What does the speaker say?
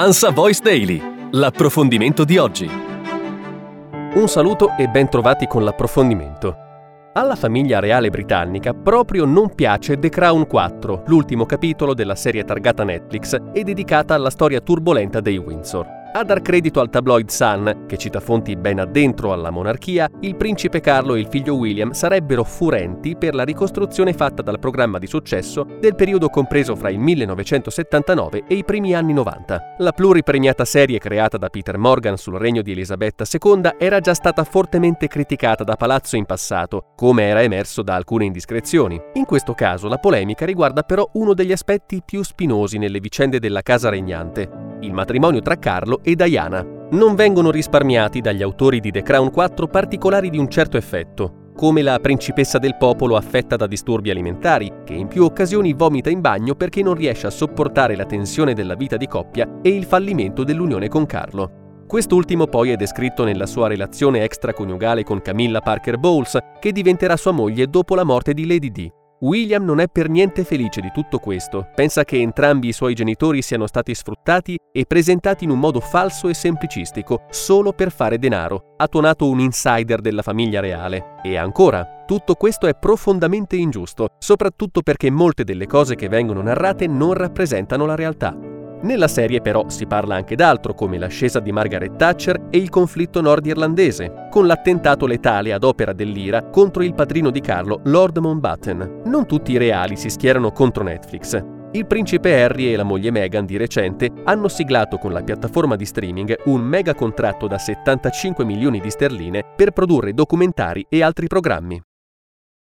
Ansa Voice Daily, l'approfondimento di oggi. Un saluto e ben trovati con l'approfondimento. Alla famiglia reale britannica proprio non piace The Crown 4, l'ultimo capitolo della serie targata Netflix e dedicata alla storia turbolenta dei Windsor. A dar credito al tabloid Sun, che cita fonti ben addentro alla monarchia, il principe Carlo e il figlio William sarebbero furenti per la ricostruzione fatta dal programma di successo del periodo compreso fra il 1979 e i primi anni 90. La pluripremiata serie creata da Peter Morgan sul regno di Elisabetta II era già stata fortemente criticata da Palazzo in passato, come era emerso da alcune indiscrezioni. In questo caso la polemica riguarda però uno degli aspetti più spinosi nelle vicende della casa regnante, il matrimonio tra Carlo e Diana. Non vengono risparmiati dagli autori di The Crown 4 particolari di un certo effetto, come la principessa del popolo affetta da disturbi alimentari, che in più occasioni vomita in bagno perché non riesce a sopportare la tensione della vita di coppia e il fallimento dell'unione con Carlo. Quest'ultimo poi è descritto nella sua relazione extraconiugale con Camilla Parker Bowles, che diventerà sua moglie dopo la morte di Lady Di. William non è per niente felice di tutto questo, pensa che entrambi i suoi genitori siano stati sfruttati e presentati in un modo falso e semplicistico, solo per fare denaro, ha tuonato un insider della famiglia reale. E ancora, tutto questo è profondamente ingiusto, soprattutto perché molte delle cose che vengono narrate non rappresentano la realtà. Nella serie però si parla anche d'altro come l'ascesa di Margaret Thatcher e il conflitto nordirlandese, con l'attentato letale ad opera dell'IRA contro il padrino di Carlo, Lord Mountbatten. Non tutti i reali si schierano contro Netflix. Il principe Harry e la moglie Meghan di recente hanno siglato con la piattaforma di streaming un mega contratto da 75 milioni di sterline per produrre documentari e altri programmi.